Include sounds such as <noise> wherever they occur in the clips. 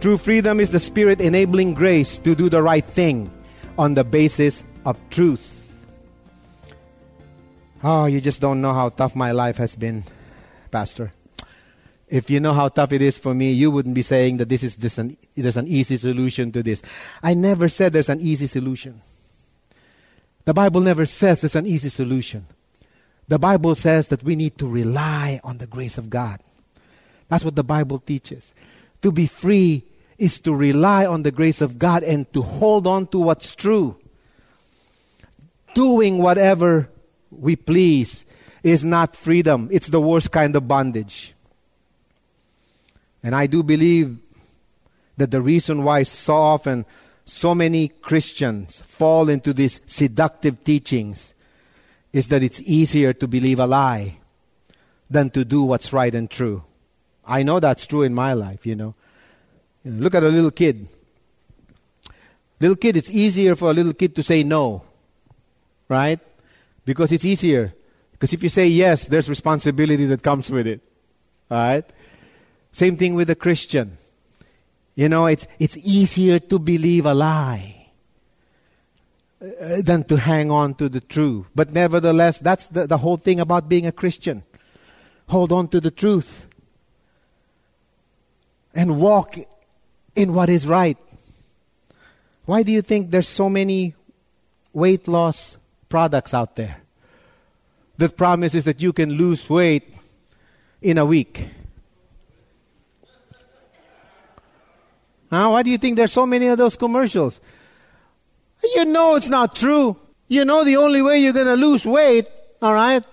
True freedom is the Spirit enabling grace to do the right thing on the basis of truth. Oh, you just don't know how tough my life has been, Pastor. If you know how tough it is for me, you wouldn't be saying that this is just an, there's an easy solution to this. I never said there's an easy solution. The Bible never says there's an easy solution. The Bible says that we need to rely on the grace of God. That's what the Bible teaches. To be free is to rely on the grace of God and to hold on to what's true. Doing whatever we please is not freedom, it's the worst kind of bondage. And I do believe that the reason why so often so many Christians fall into these seductive teachings is that it's easier to believe a lie than to do what's right and true. I know that's true in my life, you know. You know, look at a little kid. Little kid, it's easier for a little kid to say no, right? Because it's easier. Because if you say yes, there's responsibility that comes with it, all right? Same thing with a Christian. You know, it's, it's easier to believe a lie uh, than to hang on to the truth. But nevertheless, that's the, the whole thing about being a Christian. Hold on to the truth and walk in what is right. Why do you think there's so many weight loss products out there that promises that you can lose weight in a week? Huh? Why do you think there's so many of those commercials? You know it's not true. You know the only way you're going to lose weight, all right?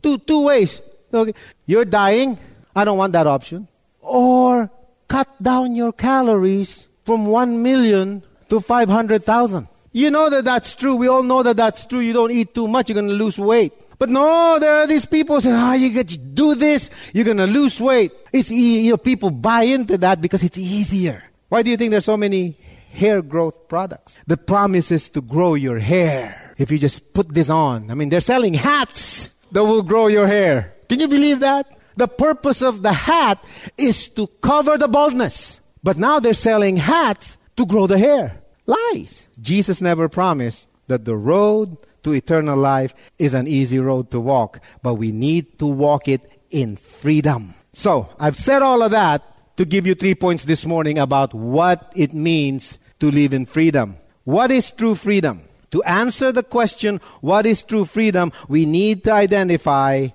Two, two ways. Okay. You're dying. I don't want that option. Or cut down your calories from 1 million to 500,000. You know that that's true. We all know that that's true. You don't eat too much, you're going to lose weight. But no, there are these people saying, ah, oh, you get to do this, you're going to lose weight. It's e- you know, people buy into that because it's easier. Why do you think there's so many hair growth products? The promise is to grow your hair. If you just put this on. I mean, they're selling hats that will grow your hair. Can you believe that? The purpose of the hat is to cover the baldness. But now they're selling hats to grow the hair. Lies. Jesus never promised that the road to eternal life is an easy road to walk, but we need to walk it in freedom. So, I've said all of that to give you three points this morning about what it means to live in freedom. What is true freedom? To answer the question, what is true freedom, we need to identify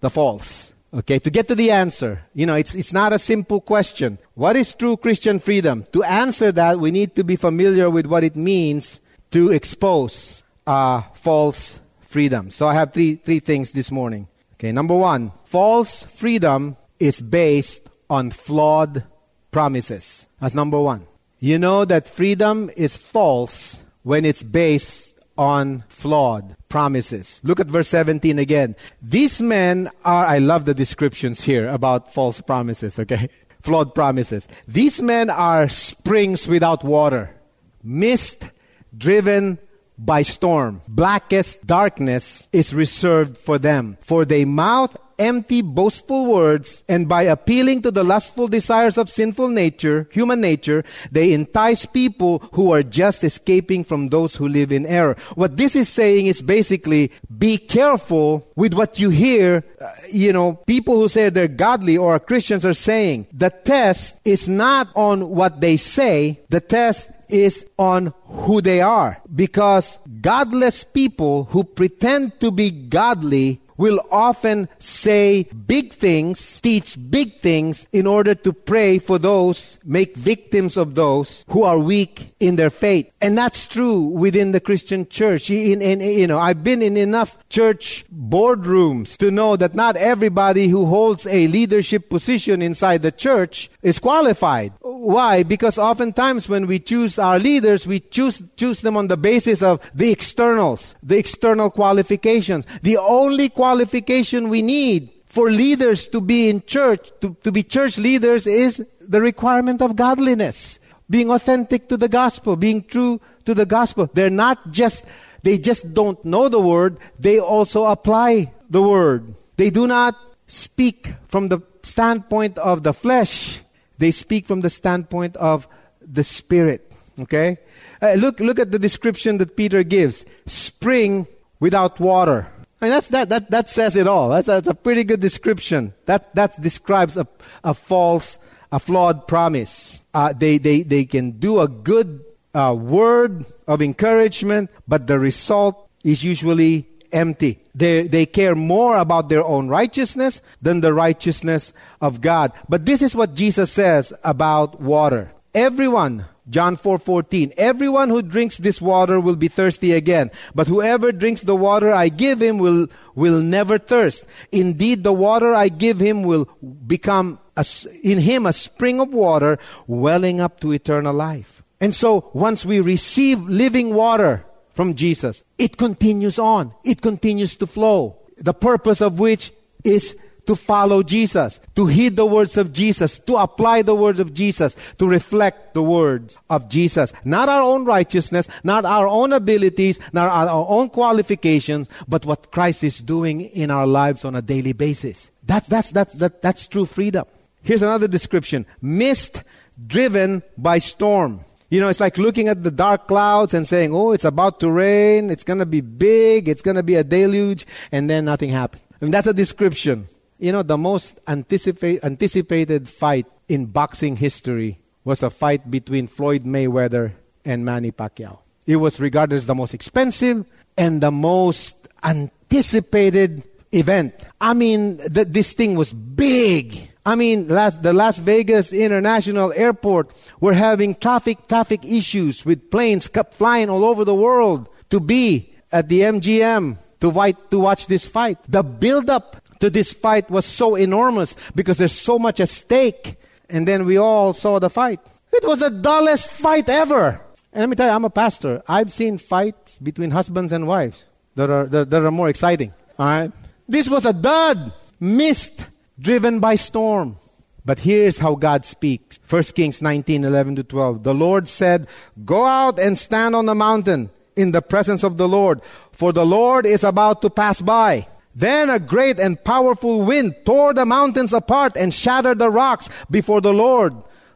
the false. Okay, to get to the answer, you know, it's, it's not a simple question. What is true Christian freedom? To answer that, we need to be familiar with what it means to expose uh, false freedom. So I have three, three things this morning. Okay, number one, false freedom is based on flawed promises. That's number one. You know that freedom is false when it's based on flawed promises. Look at verse 17 again. These men are, I love the descriptions here about false promises, okay? <laughs> Flawed promises. These men are springs without water, mist driven by storm. Blackest darkness is reserved for them. For they mouth empty, boastful words, and by appealing to the lustful desires of sinful nature, human nature, they entice people who are just escaping from those who live in error. What this is saying is basically be careful with what you hear. Uh, you know, people who say they're godly or Christians are saying the test is not on what they say, the test is on who they are. Because godless people who pretend to be godly will often say big things, teach big things in order to prey for those, make victims of those who are weak in their faith. And that's true within the Christian church. In, in, you know, I've been in enough church boardrooms to know that not everybody who holds a leadership position inside the church is qualified. Why? Because oftentimes when we choose our leaders, we choose, choose them on the basis of the externals, the external qualifications. The only qualification we need for leaders to be in church, to, to be church leaders, is the requirement of godliness. Being authentic to the gospel, being true to the gospel. They're not just, they just don't know the word, they also apply the word. They do not speak from the standpoint of the flesh, they speak from the standpoint of the Spirit. Okay? Uh, look, look at the description that Peter gives spring without water. I mean, that's, that, that, that says it all. That's a, that's a pretty good description. That, that describes a, a false, a flawed promise. Uh, they, they, they can do a good uh, word of encouragement, but the result is usually empty. They, they care more about their own righteousness than the righteousness of God. But this is what Jesus says about water. Everyone, John 4:14, 4, everyone who drinks this water will be thirsty again, but whoever drinks the water I give him will will never thirst. Indeed, the water I give him will become a, in him a spring of water welling up to eternal life. And so, once we receive living water, from Jesus. It continues on. It continues to flow. The purpose of which is to follow Jesus, to heed the words of Jesus, to apply the words of Jesus, to reflect the words of Jesus. Not our own righteousness, not our own abilities, not our own qualifications, but what Christ is doing in our lives on a daily basis. That's, that's, that's, that, that's true freedom. Here's another description. Mist driven by storm. You know, it's like looking at the dark clouds and saying, oh, it's about to rain, it's going to be big, it's going to be a deluge, and then nothing happens. I mean, that's a description. You know, the most anticipa- anticipated fight in boxing history was a fight between Floyd Mayweather and Manny Pacquiao. It was regarded as the most expensive and the most anticipated event. I mean, th- this thing was big. I mean, last, the Las Vegas International Airport were having traffic traffic issues with planes kept flying all over the world to be at the MGM to, fight, to watch this fight. The build-up to this fight was so enormous because there's so much at stake. And then we all saw the fight. It was the dullest fight ever. And let me tell you, I'm a pastor. I've seen fights between husbands and wives that are, that, that are more exciting. All right? This was a dud. Mist driven by storm. But here's how God speaks. 1 Kings 19, 11 to 12. The Lord said, Go out and stand on the mountain in the presence of the Lord, for the Lord is about to pass by. Then a great and powerful wind tore the mountains apart and shattered the rocks before the Lord.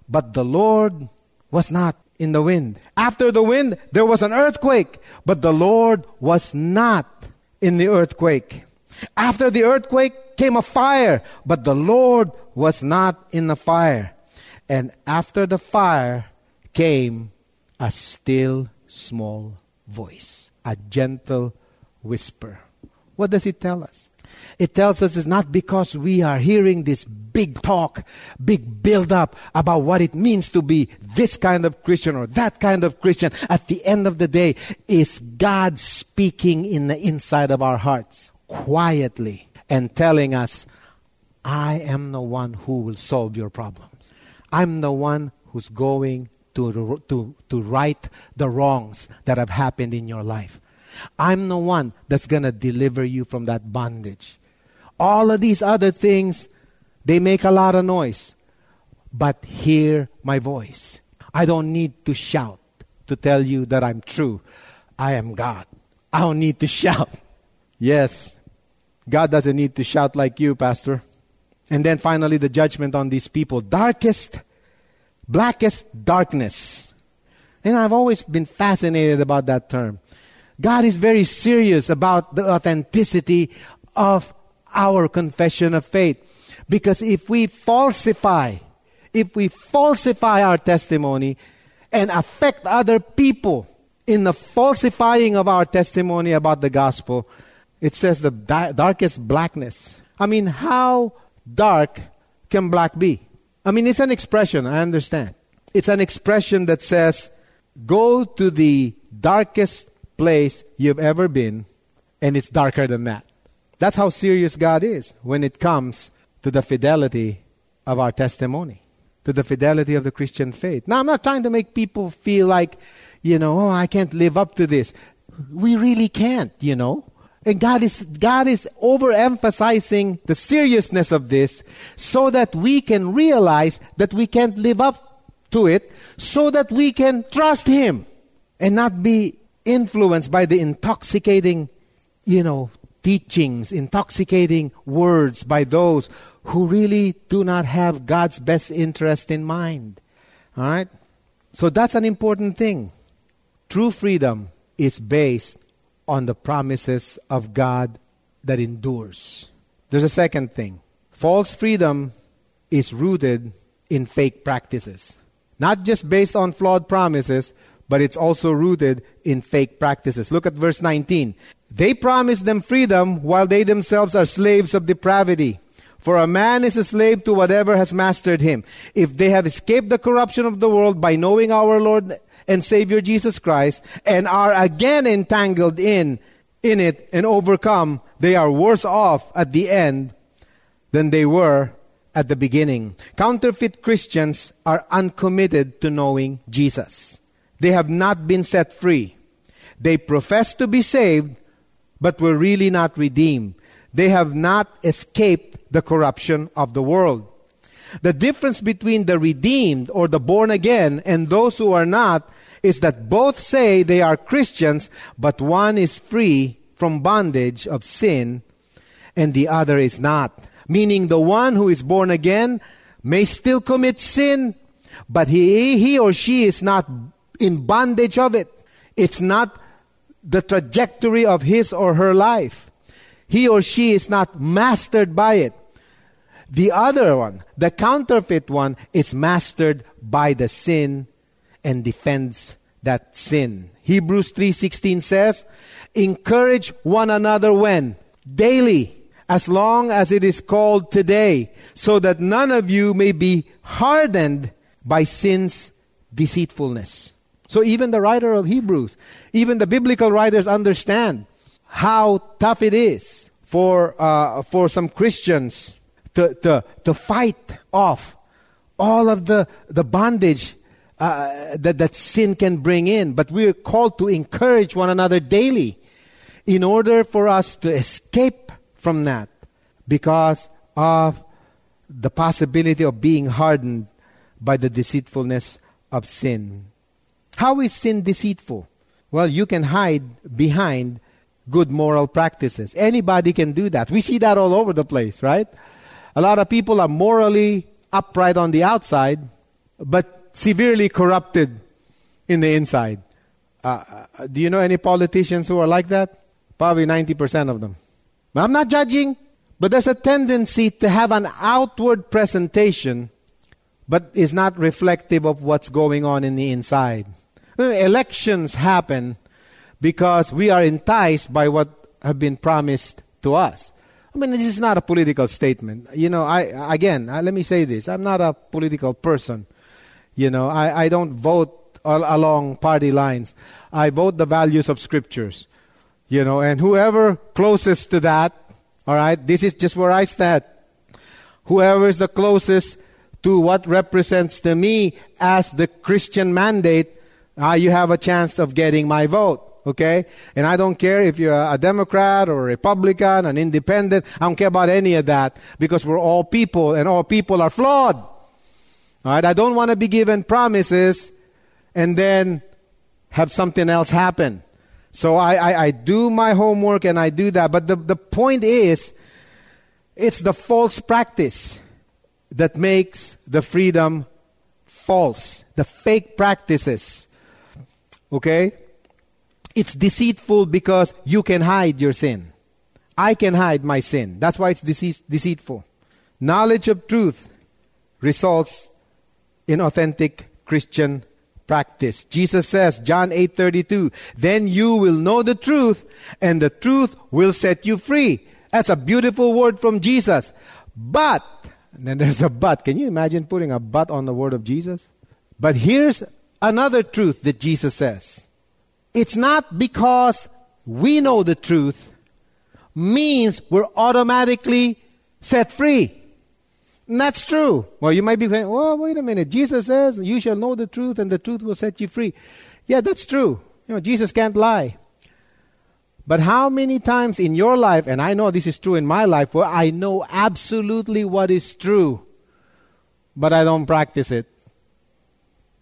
But the Lord was not in the wind. After the wind, there was an earthquake, but the Lord was not in the earthquake. After the earthquake, came a fire, but the Lord was not in the fire. And after the fire came a still small voice, a gentle whisper. What does it tell us? It tells us it's not because we are hearing this big talk, big build up about what it means to be this kind of Christian or that kind of Christian. At the end of the day, is God speaking in the inside of our hearts quietly and telling us, I am the one who will solve your problems. I'm the one who's going to, to, to right the wrongs that have happened in your life. I'm the one that's going to deliver you from that bondage. All of these other things, they make a lot of noise. But hear my voice. I don't need to shout to tell you that I'm true. I am God. I don't need to <laughs> shout. Yes, God doesn't need to shout like you, Pastor. And then finally, the judgment on these people darkest, blackest darkness. And I've always been fascinated about that term. God is very serious about the authenticity of our confession of faith. Because if we falsify, if we falsify our testimony and affect other people in the falsifying of our testimony about the gospel, it says the di- darkest blackness. I mean, how dark can black be? I mean, it's an expression, I understand. It's an expression that says, go to the darkest place you've ever been, and it's darker than that. That's how serious God is when it comes to the fidelity of our testimony, to the fidelity of the Christian faith. Now, I'm not trying to make people feel like, you know, oh, I can't live up to this. We really can't, you know. And God is, God is overemphasizing the seriousness of this so that we can realize that we can't live up to it, so that we can trust Him and not be influenced by the intoxicating, you know, teachings, intoxicating words by those who really do not have God's best interest in mind. All right? So that's an important thing. True freedom is based on the promises of God that endures. There's a second thing. False freedom is rooted in fake practices. Not just based on flawed promises, but it's also rooted in fake practices. Look at verse 19. They promise them freedom while they themselves are slaves of depravity. For a man is a slave to whatever has mastered him. If they have escaped the corruption of the world by knowing our Lord and Savior Jesus Christ and are again entangled in in it and overcome, they are worse off at the end than they were at the beginning. Counterfeit Christians are uncommitted to knowing Jesus. They have not been set free. They profess to be saved, but were really not redeemed. They have not escaped the corruption of the world. The difference between the redeemed or the born again and those who are not is that both say they are Christians, but one is free from bondage of sin and the other is not. Meaning the one who is born again may still commit sin, but he, he or she is not in bondage of it. It's not the trajectory of his or her life. He or she is not mastered by it. The other one, the counterfeit one, is mastered by the sin and defends that sin. Hebrews 3:16 says, "Encourage one another when daily, as long as it is called today, so that none of you may be hardened by sin's deceitfulness." So even the writer of Hebrews, even the biblical writers understand how tough it is for, uh, for some Christians to, to, to fight off all of the, the bondage uh, that, that sin can bring in. But we're called to encourage one another daily in order for us to escape from that because of the possibility of being hardened by the deceitfulness of sin. How is sin deceitful? Well, you can hide behind good moral practices. Anybody can do that. We see that all over the place, right? A lot of people are morally upright on the outside, but severely corrupted in the inside. Uh, uh do you know any politicians who are like that? Probably 90% of them. I'm not judging, but there's a tendency to have an outward presentation, but is not reflective of what's going on in the inside. Elections happen because we are enticed by what have been promised to us. I mean, this is not a political statement. You know, I again, I, let me say this: I'm not a political person. You know, I, I don't vote along party lines. I vote the values of scriptures. You know, and whoever closest to that, all right, this is just where I stand. Whoever is the closest to what represents to me as the Christian mandate uh, you have a chance of getting my vote. Okay? And I don't care if you're a Democrat or a Republican, an independent. I don't care about any of that because we're all people and all people are flawed. All right? I don't want to be given promises and then have something else happen. So I, I, I do my homework and I do that. But the, the point is It's the false practice that makes the freedom false. The fake practices. Okay? It's deceitful because you can hide your sin. I can hide my sin. That's why it's dece- deceitful. Knowledge of truth results in authentic Christian practice. Jesus says, John 8:32, "Then you will know the truth, and the truth will set you free." That's a beautiful word from Jesus. But, then there's a but. Can you imagine putting a but on the word of Jesus? But here's another truth that Jesus says. It's not because we know the truth means we're automatically set free. And that's true. Well, you might be saying, well, wait a minute. Jesus says, you shall know the truth and the truth will set you free. Yeah, that's true. You know, Jesus can't lie. But how many times in your life, and I know this is true in my life, where I know absolutely what is true, but I don't practice it?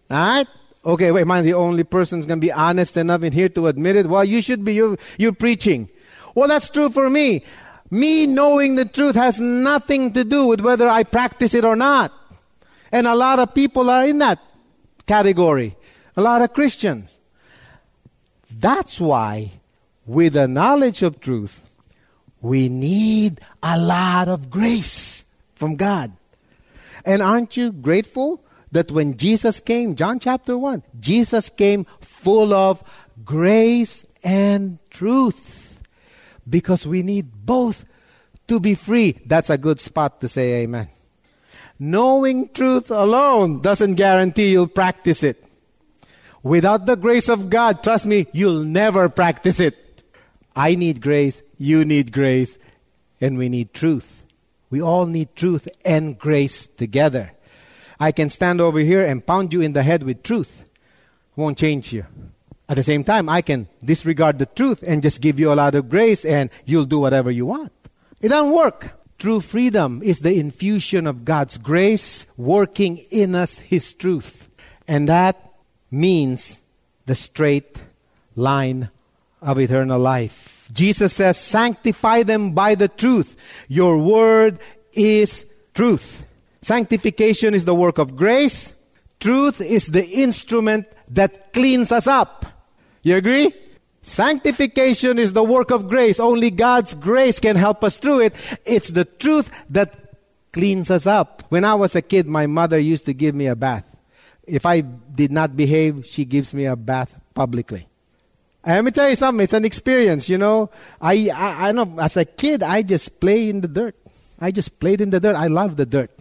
Alright? Okay, wait, am I the only person who's going to be honest enough in here to admit it? Well, you should be. You're, you're preaching. Well, that's true for me. Me knowing the truth has nothing to do with whether I practice it or not. And a lot of people are in that category. A lot of Christians. That's why with the knowledge of truth, we need a lot of grace from God. And aren't you grateful that when Jesus came, John chapter 1, Jesus came full of grace and truth? Because we need both to be free. That's a good spot to say amen. Knowing truth alone doesn't guarantee you'll practice it. Without the grace of God, trust me, you'll never practice it. I need grace, you need grace, and we need truth. We all need truth and grace together. I can stand over here and pound you in the head with truth. Won't change you. At the same time, I can disregard the truth and just give you a lot of grace and you'll do whatever you want. It doesn't work. True freedom is the infusion of God's grace working in us His truth. And that means the straight line of eternal life. Jesus says, Sanctify them by the truth. Your word is truth. Sanctification is the work of grace. Truth is the instrument that cleans us up. You agree? Sanctification is the work of grace. Only God's grace can help us through it. It's the truth that cleans us up. When I was a kid, my mother used to give me a bath. If I did not behave, she gives me a bath publicly. And let me tell you something. It's an experience, you know. I, I, I know. As a kid, I just play in the dirt. I just played in the dirt. I love the dirt.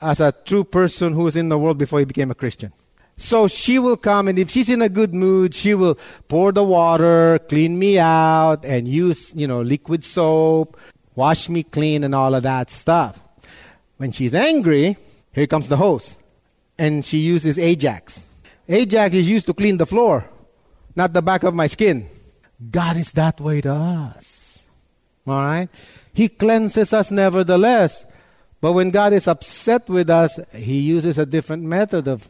As a true person who was in the world before he became a Christian. So she will come, and if she's in a good mood, she will pour the water, clean me out, and use, you know, liquid soap, wash me clean, and all of that stuff. When she's angry, here comes the hose. And she uses Ajax. Ajax is used to clean the floor not the back of my skin. God is that way to us. All right? He cleanses us nevertheless. But when God is upset with us, He uses a different method of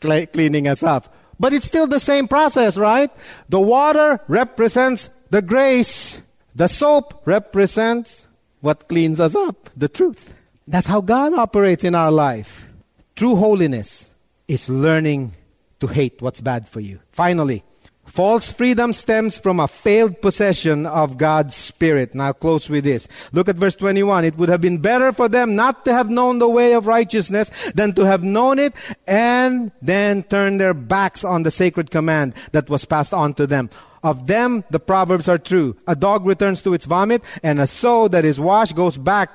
cleaning us up. But it's still the same process, right? The water represents the grace, the soap represents what cleans us up, the truth. That's how God operates in our life. True holiness is learning to hate what's bad for you. Finally, False freedom stems from a failed possession of God's Spirit. Now close with this. Look at verse 21. It would have been better for them not to have known the way of righteousness than to have known it and then turn their backs on the sacred command that was passed on to them. Of them, the proverbs are true. A dog returns to its vomit and a sow that is washed goes back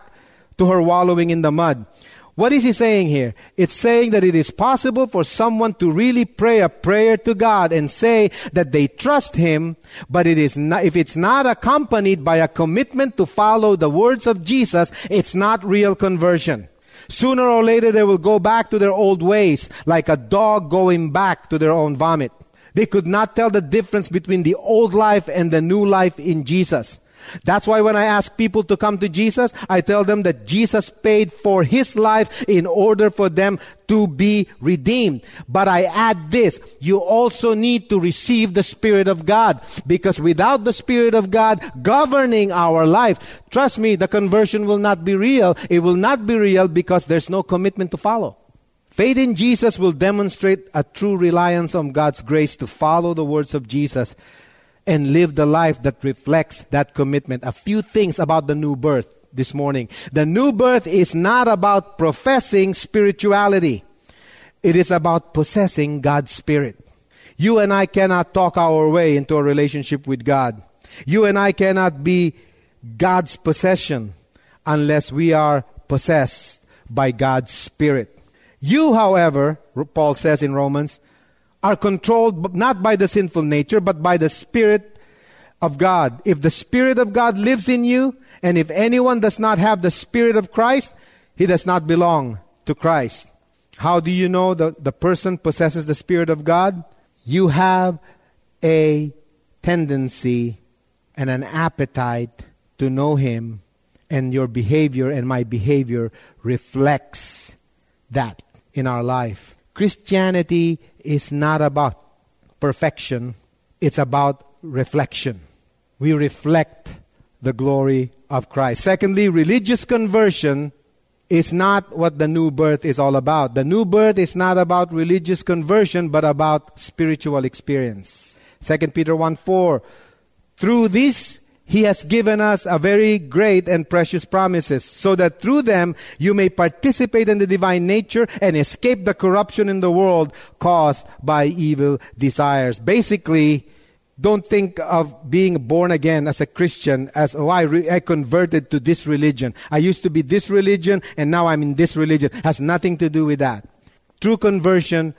to her wallowing in the mud. What is he saying here? It's saying that it is possible for someone to really pray a prayer to God and say that they trust Him, but it is not, if it's not accompanied by a commitment to follow the words of Jesus, it's not real conversion. Sooner or later they will go back to their old ways, like a dog going back to their own vomit. They could not tell the difference between the old life and the new life in Jesus. That's why when I ask people to come to Jesus, I tell them that Jesus paid for his life in order for them to be redeemed. But I add this, you also need to receive the Spirit of God because without the Spirit of God governing our life, trust me, the conversion will not be real. It will not be real because there's no commitment to follow. Faith in Jesus will demonstrate a true reliance on God's grace to follow the words of Jesus and live the life that reflects that commitment. A few things about the new birth this morning. The new birth is not about professing spirituality. It is about possessing God's Spirit. You and I cannot talk our way into a relationship with God. You and I cannot be God's possession unless we are possessed by God's Spirit. You, however, Paul says in Romans, are controlled not by the sinful nature, but by the Spirit of God. If the Spirit of God lives in you, and if anyone does not have the Spirit of Christ, he does not belong to Christ. How do you know that the person possesses the Spirit of God? You have a tendency and an appetite to know Him, and your behavior and my behavior reflects that in our life. Christianity is not about perfection, it's about reflection. We reflect the glory of Christ. Secondly, religious conversion is not what the new birth is all about. The new birth is not about religious conversion, but about spiritual experience. 2 Peter 1 4. Through this he has given us a very great and precious promises, so that through them you may participate in the divine nature and escape the corruption in the world caused by evil desires. Basically, don't think of being born again as a Christian as, oh, I, re- I converted to this religion. I used to be this religion and now I'm in this religion. Has nothing to do with that. True conversion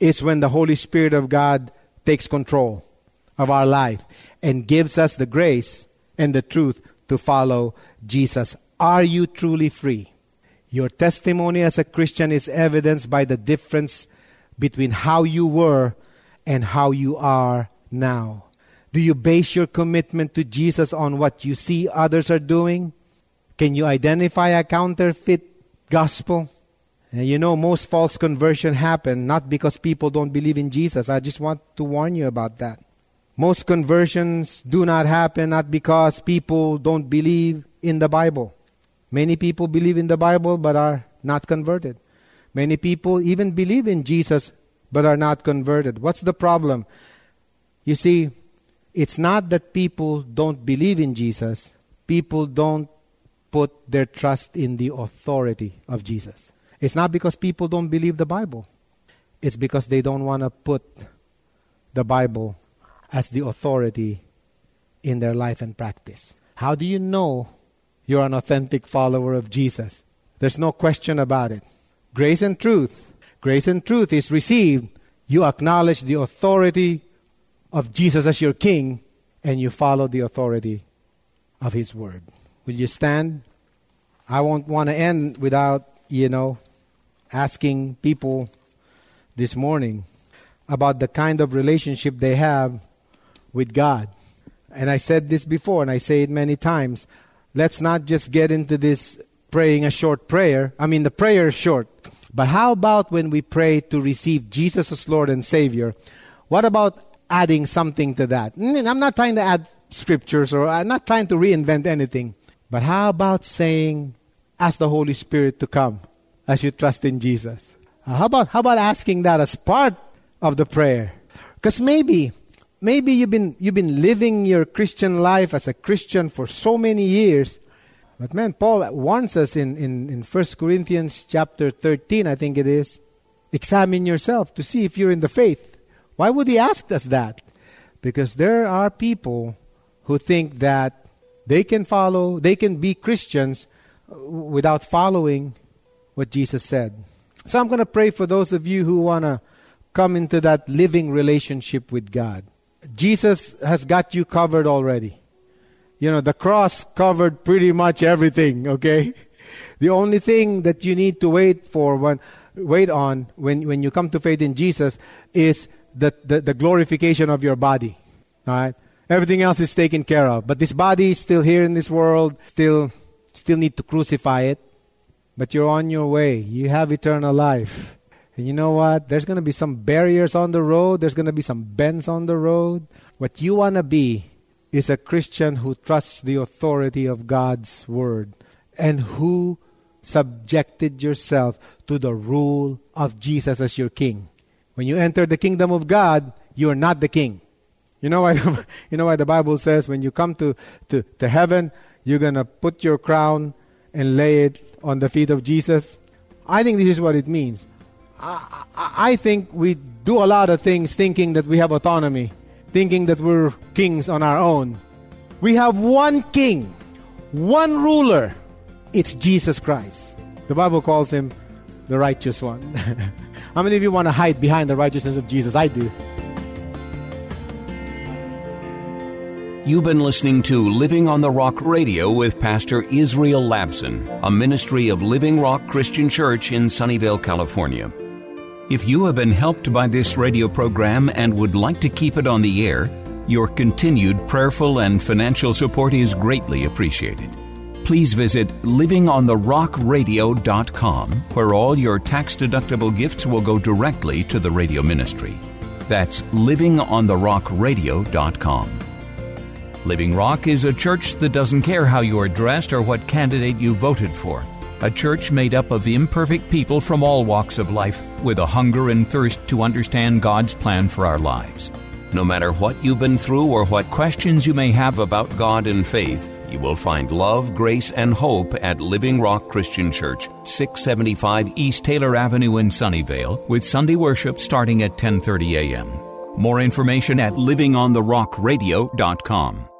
is when the Holy Spirit of God takes control of our life and gives us the grace and the truth to follow Jesus. Are you truly free? Your testimony as a Christian is evidenced by the difference between how you were and how you are now. Do you base your commitment to Jesus on what you see others are doing? Can you identify a counterfeit gospel? And you know, most false conversion happen not because people don't believe in Jesus. I just want to warn you about that. Most conversions do not happen not because people don't believe in the Bible. Many people believe in the Bible but are not converted. Many people even believe in Jesus but are not converted. What's the problem? You see, it's not that people don't believe in Jesus, people don't put their trust in the authority of Jesus. It's not because people don't believe the Bible, it's because they don't want to put the Bible as the authority in their life and practice. How do you know you're an authentic follower of Jesus? There's no question about it. Grace and truth. Grace and truth is received. You acknowledge the authority of Jesus as your king and you follow the authority of his word. Will you stand? I won't want to end without, you know, asking people this morning about the kind of relationship they have with God. And I said this before, and I say it many times. Let's not just get into this praying a short prayer. I mean, the prayer is short. But how about when we pray to receive Jesus as Lord and Savior? What about adding something to that? I'm not trying to add scriptures or I'm not trying to reinvent anything. But how about saying, ask the Holy Spirit to come as you trust in Jesus? Uh, how about, how about asking that as part of the prayer? Because maybe maybe you've been, you've been living your Christian life as a Christian for so many years. But man, Paul warns us in, in, in 1 Corinthians chapter 13, I think it is, examine yourself to see if you're in the faith. Why would he ask us that? Because there are people who think that they can follow, they can be Christians uh, without following what Jesus said. So I'm going to pray for those of you who want to come into that living relationship with God. Jesus has got you covered already. You know, the cross covered pretty much everything, okay? <laughs> The only thing that you need to wait for when wait on when, when you come to faith in Jesus is the, the, the glorification of your body. All right? Everything else is taken care of. But this body is still here in this world, still still need to crucify it. But you're on your way. You have eternal life. You know what? There's going to be some barriers on the road. There's going to be some bends on the road. What you want to be is a Christian who trusts the authority of God's word and who subjected yourself to the rule of Jesus as your king. When you enter the kingdom of God, you are not the king. You know why? <laughs> you know why the Bible says when you come to, to, to heaven, you're gonna put your crown and lay it on the feet of Jesus. I think this is what it means. I, I, think we do a lot of things thinking that we have autonomy thinking that we're kings on our own. We have one king, one ruler. It's Jesus Christ. The Bible calls him the righteous one. <laughs> How many of you want to hide behind the righteousness of Jesus? I do. You've been listening to Living on the Rock Radio with Pastor Israel Labson, a ministry of Living Rock Christian Church in Sunnyvale, California. If you have been helped by this radio program and would like to keep it on the air, your continued prayerful and financial support is greatly appreciated. Please visit livingontherockradio.com, where all your tax deductible gifts will go directly to the radio ministry. That's livingontherockradio.com. Living Rock is a church that doesn't care how you are dressed or what candidate you voted for a church made up of imperfect people from all walks of life with a hunger and thirst to understand God's plan for our lives. No matter what you've been through or what questions you may have about God and faith, you will find love, grace, and hope at Living Rock Christian Church, 675 East Taylor Avenue in Sunnyvale, with Sunday worship starting at 10:30 a.m. More information at livingontherockradio.com.